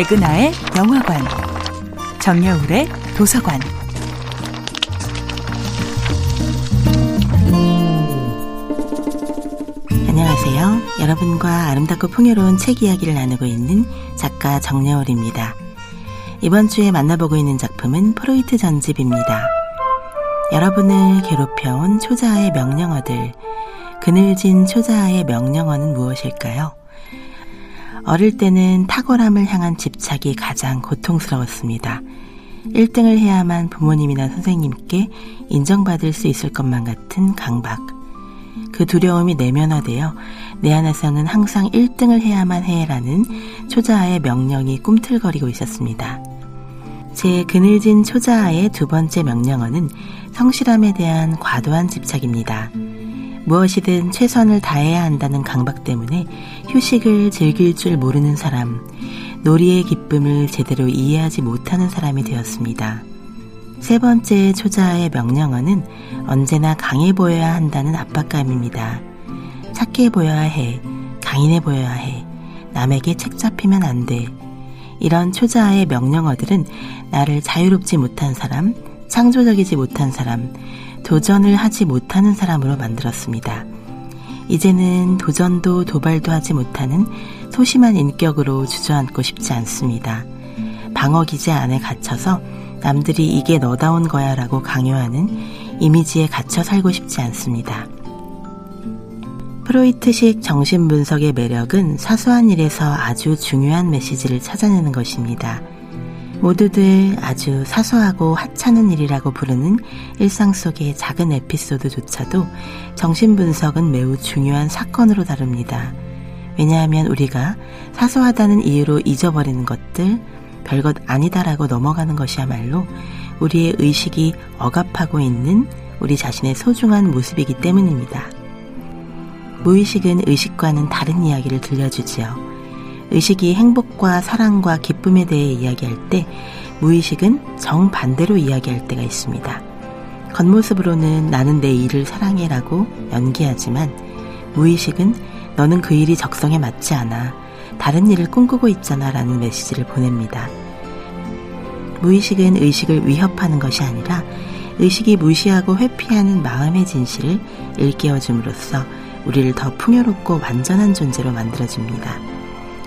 백은하의 영화관, 정여울의 도서관. 안녕하세요. 여러분과 아름답고 풍요로운 책 이야기를 나누고 있는 작가 정여울입니다. 이번 주에 만나보고 있는 작품은 프로이트 전집입니다. 여러분을 괴롭혀온 초자아의 명령어들, 그늘진 초자아의 명령어는 무엇일까요? 어릴 때는 탁월함을 향한 집착이 가장 고통스러웠습니다. 1등을 해야만 부모님이나 선생님께 인정받을 수 있을 것만 같은 강박. 그 두려움이 내면화되어 내 안에서는 항상 1등을 해야만 해라는 초자아의 명령이 꿈틀거리고 있었습니다. 제 그늘진 초자아의 두 번째 명령어는 성실함에 대한 과도한 집착입니다. 무엇이든 최선을 다해야 한다는 강박 때문에 휴식을 즐길 줄 모르는 사람, 놀이의 기쁨을 제대로 이해하지 못하는 사람이 되었습니다. 세 번째 초자의 명령어는 언제나 강해 보여야 한다는 압박감입니다. 착해 보여야 해, 강인해 보여야 해, 남에게 책 잡히면 안 돼. 이런 초자의 명령어들은 나를 자유롭지 못한 사람, 창조적이지 못한 사람, 도전을 하지 못하는 사람으로 만들었습니다. 이제는 도전도 도발도 하지 못하는 소심한 인격으로 주저앉고 싶지 않습니다. 방어 기제 안에 갇혀서 남들이 이게 너다운 거야 라고 강요하는 이미지에 갇혀 살고 싶지 않습니다. 프로이트식 정신분석의 매력은 사소한 일에서 아주 중요한 메시지를 찾아내는 것입니다. 모두들 아주 사소하고 하찮은 일이라고 부르는 일상 속의 작은 에피소드조차도 정신분석은 매우 중요한 사건으로 다룹니다. 왜냐하면 우리가 사소하다는 이유로 잊어버리는 것들, 별것 아니다라고 넘어가는 것이야말로 우리의 의식이 억압하고 있는 우리 자신의 소중한 모습이기 때문입니다. 무의식은 의식과는 다른 이야기를 들려주지요. 의식이 행복과 사랑과 기쁨에 대해 이야기할 때 무의식은 정반대로 이야기할 때가 있습니다. 겉모습으로는 나는 내 일을 사랑해라고 연기하지만 무의식은 너는 그 일이 적성에 맞지 않아. 다른 일을 꿈꾸고 있잖아 라는 메시지를 보냅니다. 무의식은 의식을 위협하는 것이 아니라 의식이 무시하고 회피하는 마음의 진실을 일깨워줌으로써 우리를 더 풍요롭고 완전한 존재로 만들어줍니다.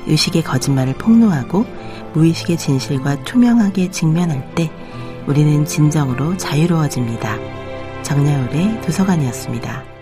의식의 거짓말을 폭로하고 무의식의 진실과 투명하게 직면할 때 우리는 진정으로 자유로워집니다. 정야울의 도서관이었습니다.